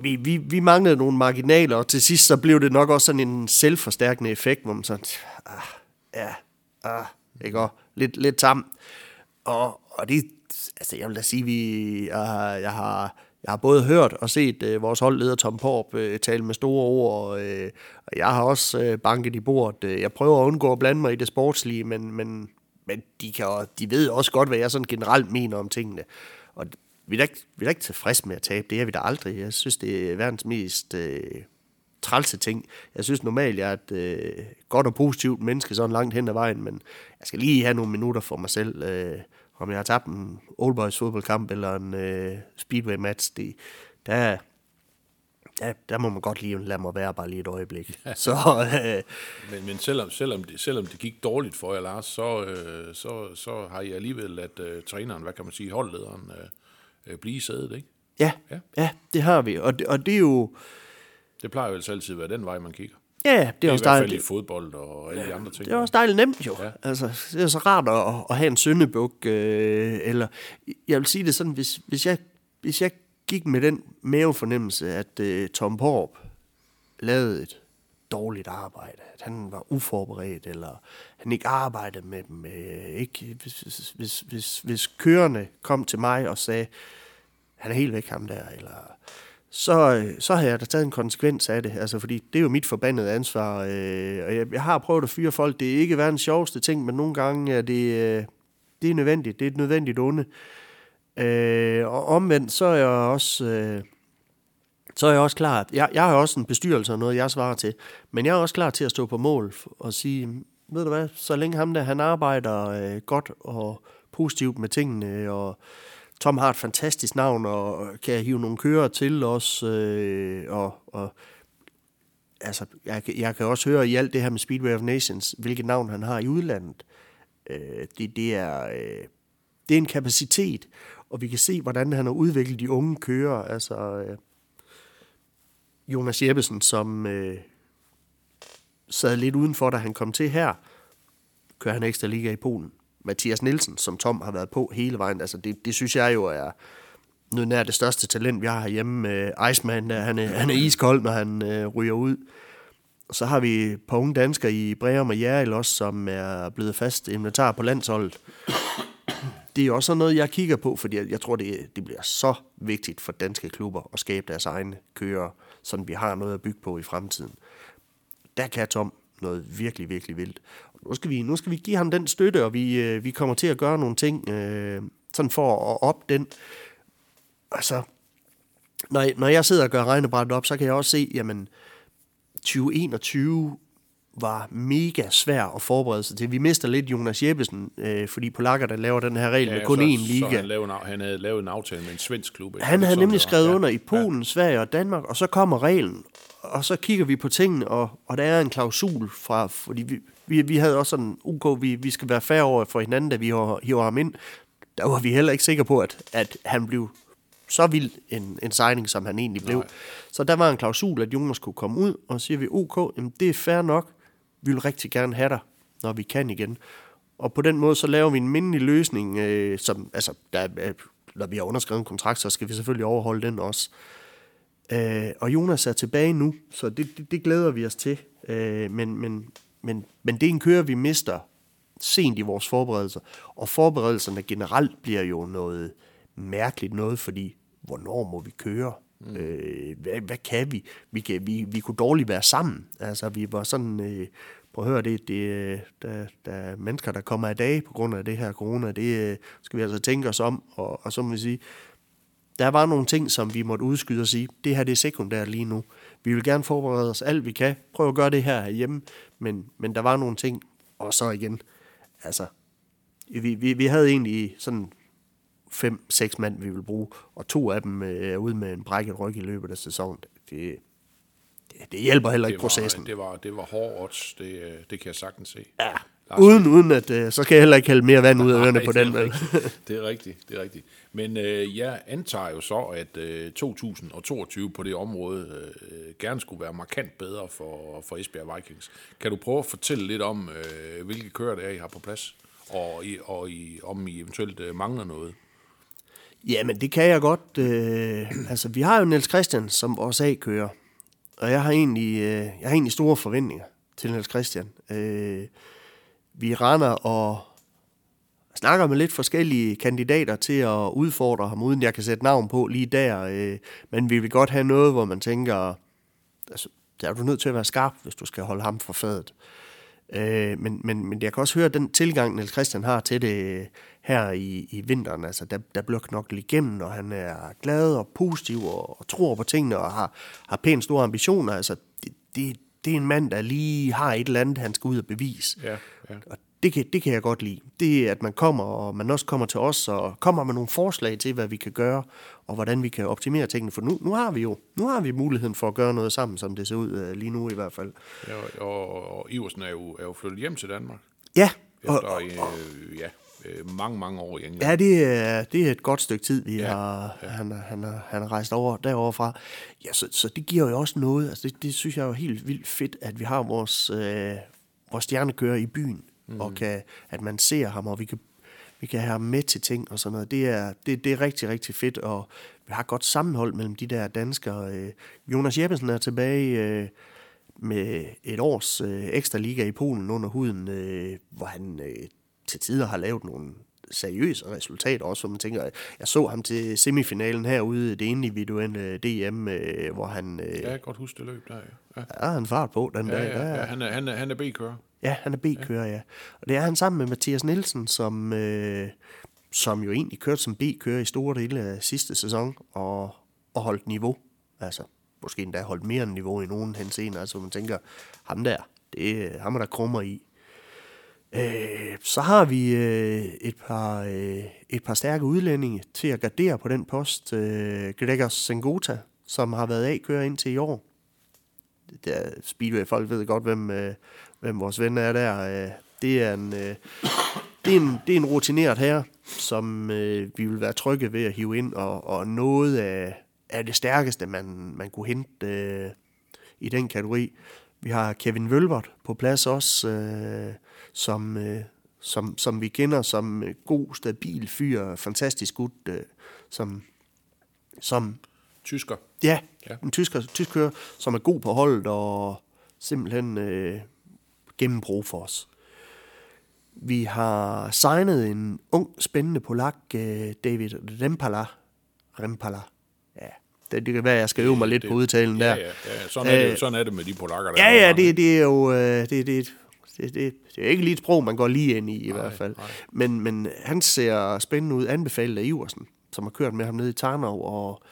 vi, vi, vi manglede nogle marginaler, og til sidst så blev det nok også sådan en selvforstærkende effekt, hvor man sådan, ah, ja, ah, ikke og lidt, lidt tam. Og, og det, altså jeg vil da sige, vi, jeg, har, jeg, har, jeg har både hørt og set øh, vores holdleder Tom Porp øh, tale med store ord, og, øh, og jeg har også øh, banket i bordet. Øh, jeg prøver at undgå at blande mig i det sportslige, men, men, men de, kan, de ved også godt, hvad jeg sådan generelt mener om tingene. Og vi er da ikke, vi er da ikke tilfredse med at tabe. Det er vi da aldrig. Jeg synes, det er verdens mest øh, trælse ting. Jeg synes normalt, jeg er et øh, godt og positivt menneske sådan langt hen ad vejen, men jeg skal lige have nogle minutter for mig selv. Øh, om jeg har tabt en Old Boys fodboldkamp eller en øh, Speedway match, det, der, der, der må man godt lige lade mig være bare lige et øjeblik. Så øh, Men, men selvom, selvom, det, selvom det gik dårligt for jer, Lars, så, øh, så, så har I alligevel ladt øh, træneren, hvad kan man sige, holdlederen, øh, øh, blive i sædet, ikke? ja, Ja. ja. ja, det har vi. Og det, og det er jo... Det plejer jo altså altid at være den vej, man kigger. Ja, det er, Det er i også hvert fald dejligt. i fodbold og alle de andre ting. Det er også dejligt nemt jo. Ja. Ja. Altså, det er så rart at, at have en søndebuk. Øh, eller, jeg vil sige det sådan, hvis, hvis, jeg, hvis jeg gik med den mavefornemmelse, at øh, Tom Porp lavede et dårligt arbejde, at han var uforberedt, eller han ikke arbejdede med dem. Øh, ikke, hvis, hvis, hvis, hvis, hvis kørende kom til mig og sagde, han er helt væk ham der, eller så, øh, så har jeg da taget en konsekvens af det, altså fordi det er jo mit forbandede ansvar, øh, og jeg, jeg har prøvet at fyre folk, det er ikke verdens sjoveste ting, men nogle gange er det, øh, det er nødvendigt, det er et nødvendigt onde. Øh, og omvendt, så er jeg også... Øh, så er jeg også klar. Jeg, jeg har også en bestyrelse og noget, jeg svarer til. Men jeg er også klar til at stå på mål og sige, ved du hvad, så længe ham der, han arbejder øh, godt og positivt med tingene, og Tom har et fantastisk navn, og kan hive nogle kører til os, øh, og, og altså, jeg, jeg kan også høre i alt det her med Speedway of Nations, hvilket navn han har i udlandet. Øh, det, det, er, øh, det er en kapacitet, og vi kan se, hvordan han har udviklet de unge kører. Altså, øh, Jonas Jeppesen, som øh, sad lidt udenfor, da han kom til her, kører han ekstra liga i Polen. Mathias Nielsen, som Tom har været på hele vejen, altså det, det synes jeg jo er nu nær det største talent, vi har herhjemme. Øh, Iceman, der, han, er, han er iskold, når han øh, ryger ud. Og så har vi et par unge danskere i Breum og Jærl også, som er blevet fast inventar på landsholdet. Det er også sådan noget, jeg kigger på, fordi jeg, jeg tror, det, det bliver så vigtigt for danske klubber at skabe deres egne kører, så vi har noget at bygge på i fremtiden. Der kan Tom noget virkelig, virkelig vildt. Nu skal vi, nu skal vi give ham den støtte, og vi, øh, vi kommer til at gøre nogle ting, øh, sådan for at op den. Altså, når, jeg- når jeg sidder og gør regnebrættet op, så kan jeg også se, jamen, 2021 var mega svær at forberede sig til. Vi mister lidt Jonas Jeppesen, øh, fordi polakker, der laver den her regel ja, med kun så, én Så liga. han, lavede en, han havde lavet en aftale med en svensk klub. ikke? Han havde nemlig skrevet Ja. under i Polen, Sverige og Danmark, og så kommer reglen, og så kigger vi på tingene, og, og der er en klausul fra, fordi vi, vi, vi havde også sådan, UK, vi, vi skal være færre over for hinanden, da vi hiver, ham ind. Der var vi heller ikke sikre på, at, at han blev så vild en, en signing, som han egentlig blev. Nej. Så der var en klausul, at Jonas kunne komme ud, og så siger vi, OK, jamen det er fair nok, vi vil rigtig gerne have dig, når vi kan igen. Og på den måde, så laver vi en mindelig løsning, øh, som, altså, der, er- når vi har underskrevet en kontrakt, så skal vi selvfølgelig overholde den også. Øh, og Jonas er tilbage nu, så det, det, det glæder vi os til. Øh, men, men, men, men det er en kører, vi mister sent i vores forberedelser. Og forberedelserne generelt bliver jo noget mærkeligt noget, fordi hvornår må vi køre? Mm. Øh, hvad, hvad kan vi? Vi, kan, vi? vi kunne dårligt være sammen. Altså, vi var sådan... Øh, prøv at høre det, det der, der er mennesker, der kommer af dage på grund af det her corona, det øh, skal vi altså tænke os om, og, og så må vi sige, der var nogle ting, som vi måtte udskyde og sige, det her det er sekundært lige nu. Vi vil gerne forberede os alt vi kan, prøve at gøre det her hjemme, men, men der var nogle ting, og så igen, altså, vi, vi, vi havde egentlig sådan fem, seks mand, vi ville bruge, og to af dem øh, er ude med en brækket ryg i løbet af sæsonen. Det, det, det hjælper heller ikke det var, processen. Det var, det var hård odds, det, øh, det kan jeg sagtens se. Ja, uden, uden at, øh, så skal jeg heller ikke hælde mere vand ud af ørerne på det den. er vel? rigtigt. det er rigtigt, det er rigtigt. Men øh, jeg antager jo så, at øh, 2022 på det område øh, gerne skulle være markant bedre for, for Esbjerg Vikings. Kan du prøve at fortælle lidt om, øh, hvilke kører det er, I har på plads? Og, I, og I, om I eventuelt øh, mangler noget? Jamen, det kan jeg godt. Øh, altså, vi har jo Niels Christian som vores A-kører, og jeg har egentlig, øh, jeg har egentlig store forventninger til Niels Christian. Øh, vi render og snakker med lidt forskellige kandidater til at udfordre ham, uden jeg kan sætte navn på lige der. Øh, men vi vil godt have noget, hvor man tænker, altså, der er du nødt til at være skarp, hvis du skal holde ham for fadet. Øh, men, men, men jeg kan også høre, den tilgang, Niels Christian har til det øh, her i, i vinteren, altså der, der bliver knoklet igennem, og han er glad og positiv og, og tror på tingene og har, har pænt store ambitioner. Altså, det, det, det er en mand, der lige har et eller andet, han skal ud og bevise. Ja, ja. Og det kan, det kan jeg godt lide. Det er, at man kommer, og man også kommer til os, og kommer med nogle forslag til, hvad vi kan gøre, og hvordan vi kan optimere tingene. For nu, nu har vi jo nu har vi muligheden for at gøre noget sammen, som det ser ud øh, lige nu i hvert fald. Ja, og, og Iversen er jo, er jo flyttet hjem til Danmark. Ja, Efter og, øh, ja, øh, mange, mange år i England. ja det, er, det er et godt stykke tid, vi ja, har, ja. Han, han, han er rejst over derovre fra. Ja, så, så det giver jo også noget. Altså det, det synes jeg er jo helt vildt fedt, at vi har vores, øh, vores stjernekører i byen, mm. og kan, at man ser ham, og vi kan, vi kan have ham med til ting og sådan noget. Det er, det, det er rigtig, rigtig fedt, og vi har et godt sammenhold mellem de der danskere. Øh, Jonas Jeppesen er tilbage øh, med et års øh, ekstra liga i Polen under huden, øh, hvor han øh, til tider har lavet nogle seriøse resultater også, hvor man tænker, jeg så ham til semifinalen herude, det individuelle DM, øh, hvor han, øh, Ja, jeg kan godt huske det løb der, ja. Ja, han fart på den ja, dag. ja, Der, ja. Han, er, han, er, han er B-kører. Ja, han er B-kører, ja. Og det er han sammen med Mathias Nielsen, som, øh, som jo egentlig kørte som B-kører i store dele af sidste sæson, og, og holdt niveau. Altså, måske endda holdt mere end niveau i nogen henseender. Altså, man tænker, ham der, det er ham, er der krummer i. Øh, så har vi øh, et, par, øh, et par stærke udlændinge til at gardere på den post. Øh, Gregor Sengota, som har været A-kører indtil i år. Det er Speedway, folk ved godt, hvem, øh, hvem vores ven er der. Øh, det er en, øh, det er en, det er en rutineret her, som øh, vi vil være trygge ved at hive ind, og, og noget af, af det stærkeste, man, man kunne hente øh, i den kategori. Vi har Kevin Vølbert på plads også, øh, som, øh, som, som vi kender som øh, god, stabil fyr, fantastisk gut, øh, som, som Tysker. Ja, Ja. ja. en tysker, tysk kører, som er god på holdet og simpelthen øh, gennembrug for os. Vi har signet en ung, spændende polak, øh, David Rempala. Rempala. Ja, det, det kan være, jeg skal øve mig lidt Det- på udtalen der. Ja, ja, ja. Sådan, er det, Øh, sådan er det med de polakker, der Ja, er ja, det, det er jo øh, det, det, det, det, det er ikke lige et sprog, man går lige ind i i Nej, hvert fald. nej. Men, men han ser spændende ud, anbefalet af Iversen, som har kørt med ham nede i Tarnov, og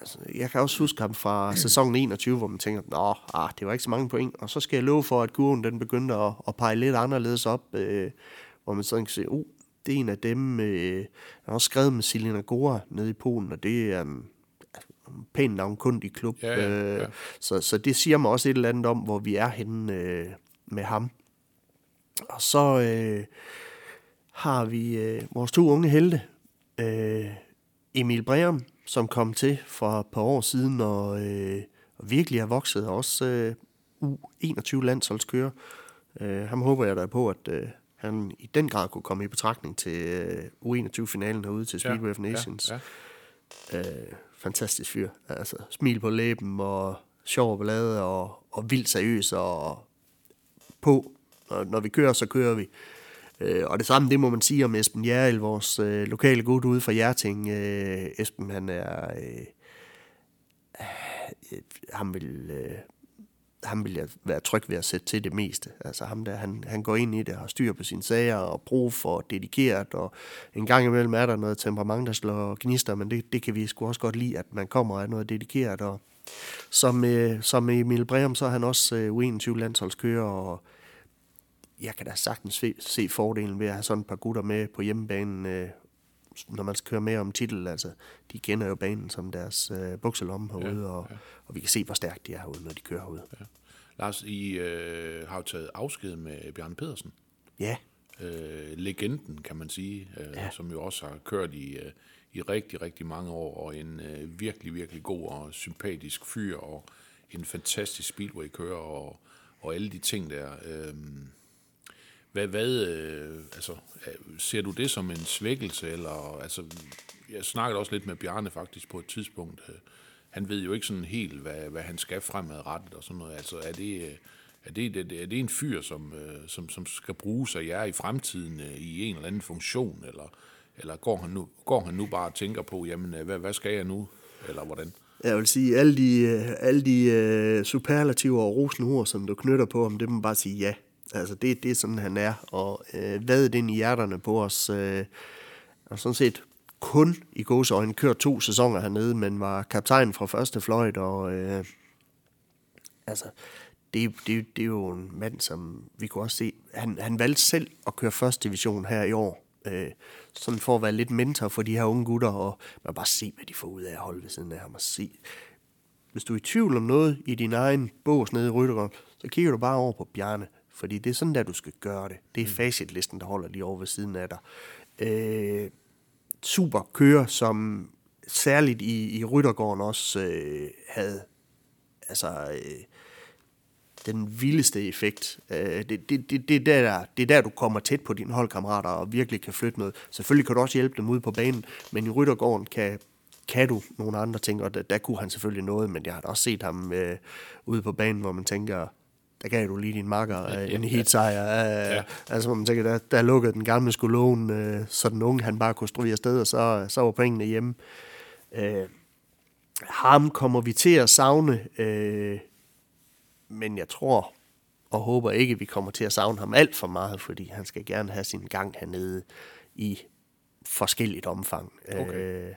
altså, jeg kan også huske ham fra sæsonen 21, hvor man tænker, nå, ah, det var ikke så mange point, og så skal jeg love for, at kurven den begyndte at, at pege lidt anderledes op, øh, hvor man sådan kan se, uh, det er en af dem, øh, han har også skrevet med Selina Gora nede i Polen, og det er en, en pæn navnkundig klub. Ja, ja, øh, ja. Så, så det siger mig også et eller andet om, hvor vi er henne øh, med ham. Og så øh, har vi øh, vores to unge helte. Øh, Emil Breum, som kom til for et par år siden og, øh, og virkelig er vokset. og Også øh, U21 landsholdskører. Øh, ham håber jeg da på, at øh, han i den grad kunne komme i betragtning til øh, U21-finalen herude til Speedway of Nations. Ja, ja. Øh, fantastisk fyr. Altså, smil på læben og sjov ballade og, og vildt seriøs og på. Når, når vi kører, så kører vi. Øh, og det samme, det må man sige om Esben Jærl, vores øh, lokale gut ude fra Hjerting. Øh, Esben, han er... Øh, øh, ham vil... Øh, ham vil jeg være tryg ved at sætte til det meste. Altså ham der, han, han går ind i det, har styr på sine sager og brug for dedikeret, og en gang imellem er der noget temperament, der slår gnister, men det, det kan vi sgu også godt lide, at man kommer af noget dedikeret. Og som, øh, som Emil Breum, så er han også øh, U21-landsholdskører, og jeg kan da sagtens se, se fordelen ved at have sådan et par gutter med på hjemmebanen, øh, når man skal køre med om titel. Altså, de kender jo banen som deres øh, bukselomme herude, ja, og, ja. og vi kan se, hvor stærkt de er herude, når de kører herude. Ja. Lars, I øh, har jo taget afsked med Bjørn Pedersen. Ja. Øh, legenden, kan man sige, øh, ja. som jo også har kørt i, øh, i rigtig, rigtig mange år, og en øh, virkelig, virkelig god og sympatisk fyr, og en fantastisk speedway-kører, og, og alle de ting der. Øh, hvad, hvad øh, altså, øh, ser du det som en svækkelse, eller, altså, jeg snakkede også lidt med Bjarne faktisk på et tidspunkt, øh, han ved jo ikke sådan helt, hvad, hvad han skal fremadrettet og sådan noget, altså er det, øh, er det, er det en fyr, som, øh, som, som skal bruges sig jer i fremtiden øh, i en eller anden funktion, eller, eller går, han nu, går han nu bare og tænker på, jamen, øh, hvad, hvad skal jeg nu, eller hvordan? Jeg vil sige, alle de, øh, alle de uh, superlativer og rosende ord, som du knytter på om det må bare sige ja. Altså, det, det er sådan, han er. Og øh, vadet ind i hjerterne på os. Øh, og sådan set kun i gåsøjne kørt to sæsoner hernede, men var kaptajn fra første fløjt, og øh, altså, det, det, det er jo en mand, som vi kunne også se, han, han valgte selv at køre første division her i år, øh, sådan for at være lidt mentor for de her unge gutter, og man bare se, hvad de får ud af at holde ved siden af ham, og se, hvis du er i tvivl om noget i din egen bås nede i Ryttergården, så kigger du bare over på Bjarne. Fordi det er sådan der, du skal gøre det. Det er mm. facitlisten, der holder lige over ved siden af dig. Øh, super kører, som særligt i, i Ryttergården også øh, havde altså, øh, den vildeste effekt. Øh, det, det, det, det, er der, det er der, du kommer tæt på dine holdkammerater og virkelig kan flytte noget. Selvfølgelig kan du også hjælpe dem ud på banen, men i Ryttergården kan, kan du nogle andre ting, og der, der kunne han selvfølgelig noget, men jeg har da også set ham øh, ude på banen, hvor man tænker, der gav du lige din makker ja, ja, en heat sejr. Ja. Altså, man tænker, der, der lukkede den gamle skolon, øh, så den unge, han bare kunne stryge afsted, og så, så var pengene hjemme. Øh, ham kommer vi til at savne, øh, men jeg tror og håber ikke, at vi kommer til at savne ham alt for meget, fordi han skal gerne have sin gang hernede i forskelligt omfang. Okay. Øh,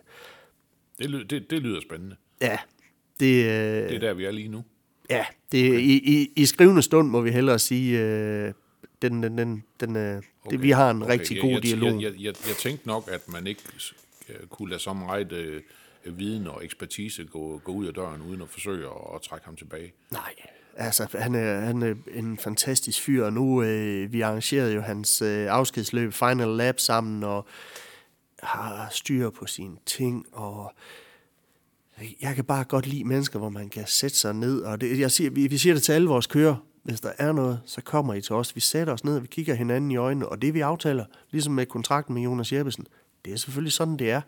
det, lyder, det, det lyder spændende. Ja. Det, øh, det er der, vi er lige nu. Ja, det, i, i, i skrivende stund må vi hellere sige, øh, den, den, den, den, øh, okay. det, vi har en okay. rigtig god jeg, dialog. Jeg, jeg, jeg, jeg tænkte nok, at man ikke kunne lade så meget øh, viden og ekspertise gå, gå ud af døren, uden at forsøge at, at trække ham tilbage. Nej, altså han er, han er en fantastisk fyr, og nu øh, vi arrangerede jo hans øh, afskedsløb Final Lab sammen, og har styr på sine ting, og jeg kan bare godt lide mennesker, hvor man kan sætte sig ned, og det, jeg siger, vi, vi siger det til alle vores kører, hvis der er noget, så kommer I til os. Vi sætter os ned, og vi kigger hinanden i øjnene, og det vi aftaler, ligesom med kontrakten med Jonas Jeppesen, det er selvfølgelig sådan, det er.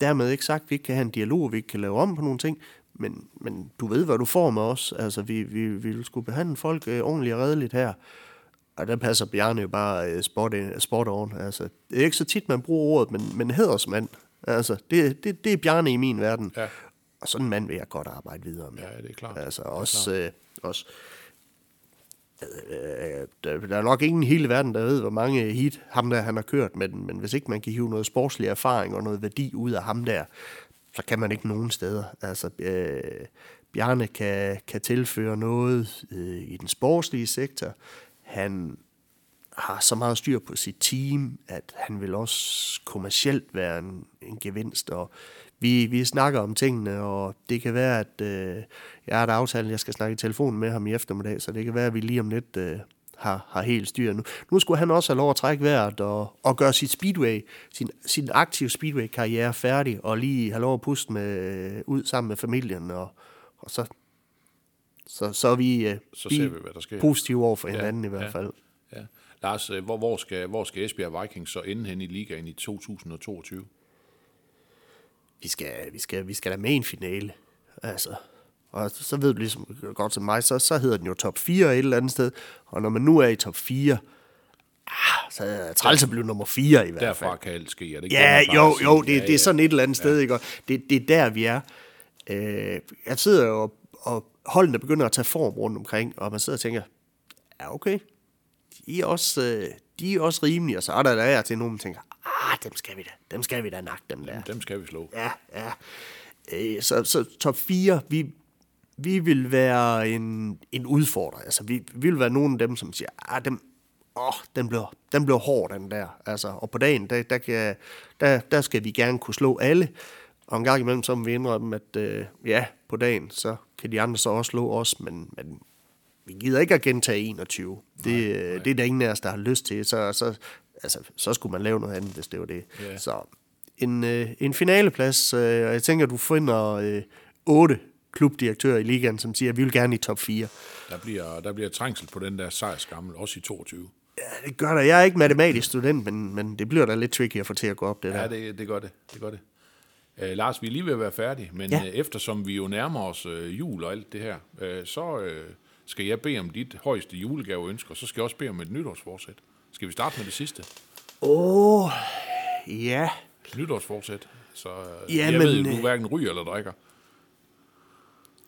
Dermed ikke sagt, at vi ikke kan have en dialog, og vi ikke kan lave om på nogle ting, men, men du ved, hvad du får med os. Altså, vi, vi, vi vil skulle behandle folk øh, ordentligt og redeligt her. Og der passer Bjarne jo bare øh, sport, sport on. Altså, det er ikke så tit, man bruger ordet, men, men hedersmand. Altså, det, det, det er Bjarne i min verden. Ja. Og sådan en mand vil jeg godt arbejde videre med. Ja, det er klart. Altså også, klart. Øh, også øh, der, der er nok ingen i hele verden, der ved, hvor mange hit ham der han har kørt, men, men hvis ikke man kan hive noget sportslig erfaring og noget værdi ud af ham der, så kan man ikke nogen steder. Altså, øh, Bjarne kan, kan tilføre noget øh, i den sportslige sektor. Han har så meget styr på sit team, at han vil også kommercielt være en, en gevinst, og vi, vi snakker om tingene, og det kan være, at øh, jeg har et aftale, jeg skal snakke i telefon med ham i eftermiddag, så det kan være, at vi lige om lidt øh, har, har helt styr nu. Nu skulle han også have lov at trække vejret og, og gøre sit speedway, sin, sin aktive speedway-karriere færdig, og lige have lov at puste med, ud sammen med familien, og, og så, så, så er vi, øh, så ser vi, hvad der sker. positive over for hinanden ja, i hvert fald. Ja, ja. Lars, øh, hvor, hvor, skal, hvor skal Esbjerg Vikings så ende hen i ligaen i 2022? vi skal, vi skal, vi skal da med i en finale. Altså, og så ved du ligesom godt som mig, så, så hedder den jo top 4 et eller andet sted. Og når man nu er i top 4, ah, så er det træls at blive nummer 4 i hvert fald. Derfra kan alt ske. Er det ikke Ja, det, jo, jo, det, det er sådan et eller andet sted, ikke? Og det, det er der, vi er. Øh, jeg sidder jo og, og holdene begynder at tage form rundt omkring, og man sidder og tænker, ja, okay, de er også, øh, de er også rimelige, og så er der der til nogen, man tænker, ah, dem skal vi da, dem skal vi da nakke, dem der. Dem skal vi slå. Ja, ja. Øh, så, så top 4, vi, vi vil være en, en udfordrer. Altså, vi, vi vil være nogle af dem, som siger, ah, dem, åh, den bliver, den bliver hård, den der. Altså, og på dagen, der, der, kan, der, der skal vi gerne kunne slå alle. Og en gang imellem, så må vi indrømme, at øh, ja, på dagen, så kan de andre så også slå os, men, men vi gider ikke at gentage 21. Det, nej, nej. det er der ingen af os, der har lyst til. Så, så, altså, så skulle man lave noget andet, hvis det var det. Ja. Så en, øh, en finaleplads, øh, og jeg tænker, du finder øh, otte klubdirektører i ligaen, som siger, at vi vil gerne i top 4. Der bliver, der bliver trængsel på den der sejrsgammel, også i 22. Ja, det gør der. Jeg er ikke matematisk student, men, men det bliver da lidt tricky at få til at gå op, det der. Ja, det, det gør det. det, gør det. Uh, Lars, vi er lige ved at være færdige, men Ja. ja. uh, eftersom vi jo nærmer os uh, jul og alt det her, uh, så uh, skal jeg bede om dit højeste julegaveønske, og så skal jeg også bede om et nytårsforsæt. Skal vi starte med det sidste? Åh, oh, ja. Nytårsforsæt. Så uh, Ja, jeg men, ved, du øh, hverken ryger eller drikker.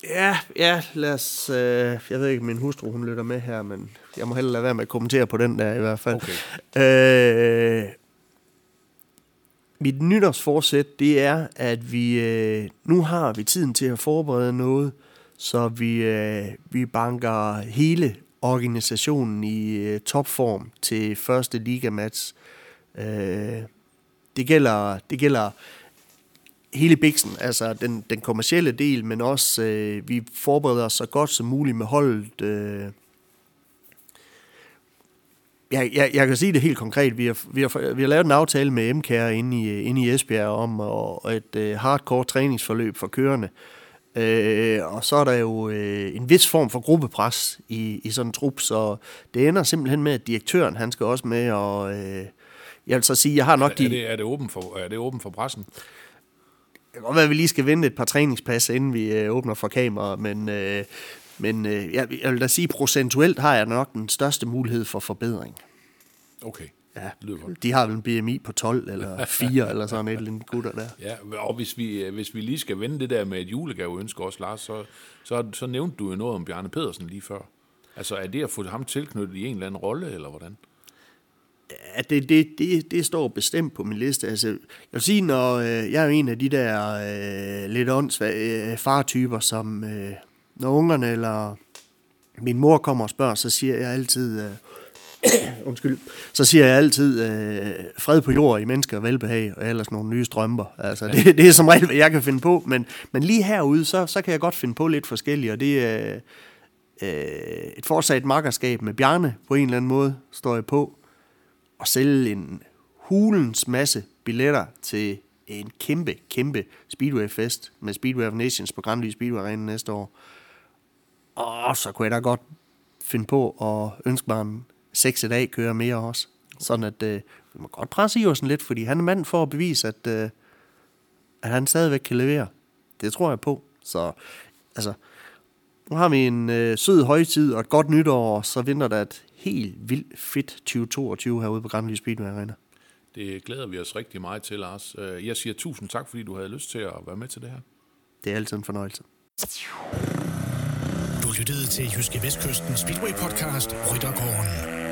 Ja, ja, lad os... Øh, jeg ved ikke, min hustru, hun lytter med her, men jeg må hellere lade være med at kommentere på den der i hvert fald. Okay. Øh, mit nytårsforsæt, det er, at vi øh, nu har vi tiden til at forberede noget, så vi, øh, vi banker hele organisationen i øh, topform til første ligamatch. Øh, det gælder, det gælder hele biksen, altså den, den kommercielle del, men også øh, vi forbereder os så godt som muligt med holdet. Øh. Jeg, jeg, jeg kan sige det helt konkret. Vi har, vi har, vi har lavet en aftale med MKR inde i, øh, inde i Esbjerg om og, et øh, hardcore træningsforløb for kørende. Øh, og så er der jo øh, en vis form for gruppepres i, i sådan en trup, så det ender simpelthen med, at direktøren han skal også med, og øh, jeg vil så sige, jeg har nok Er, de... er, det, er, det åben for, er det åben for pressen? Det kan godt være, at vi lige skal vente et par træningspas, inden vi øh, åbner for kamera, men, øh, men øh, jeg, jeg vil da sige, procentuelt har jeg nok den største mulighed for forbedring. Okay, Ja, det lyder godt. de har vel en BMI på 12 eller 4 eller sådan et eller andet gutter der. Ja, og hvis vi, hvis vi lige skal vende det der med et julegaveønske også, Lars, så, så, så nævnte du jo noget om Bjarne Pedersen lige før. Altså, er det at få ham tilknyttet i en eller anden rolle, eller hvordan? Ja, det, det, det, det står bestemt på min liste. Altså, jeg vil sige, når øh, jeg er jo en af de der øh, lidt åndssvage øh, fartyper, som øh, når ungerne eller min mor kommer og spørger, så siger jeg altid, øh, undskyld, så siger jeg altid, øh, fred på jord i mennesker og velbehag, og ellers nogle nye strømper. Altså, det, det er som regel, hvad jeg kan finde på, men, men lige herude, så, så kan jeg godt finde på lidt forskelligt, og det er øh, et fortsat makkerskab med Bjarne på en eller anden måde, står jeg på og sælge en hulens masse billetter til en kæmpe, kæmpe Speedway-fest med Speedway of Nations på Grand Lys Speedway Arena næste år. Og så kunne jeg da godt finde på at ønske mig en seks i dag kører mere også. Sådan at øh, vi må godt presse Iversen lidt, fordi han er mand for at bevise, at, øh, at han stadigvæk kan levere. Det tror jeg på. Så altså, nu har vi en øh, sød højtid og et godt nytår, og så venter der et helt vildt fedt 2022 herude på Grand Lys Speedway Arena. Det glæder vi os rigtig meget til, Lars. Øh, Jeg siger tusind tak, fordi du havde lyst til at være med til det her. Det er altid en fornøjelse. Du lyttede til Jyske Vestkysten Speedway Podcast Ryttergården.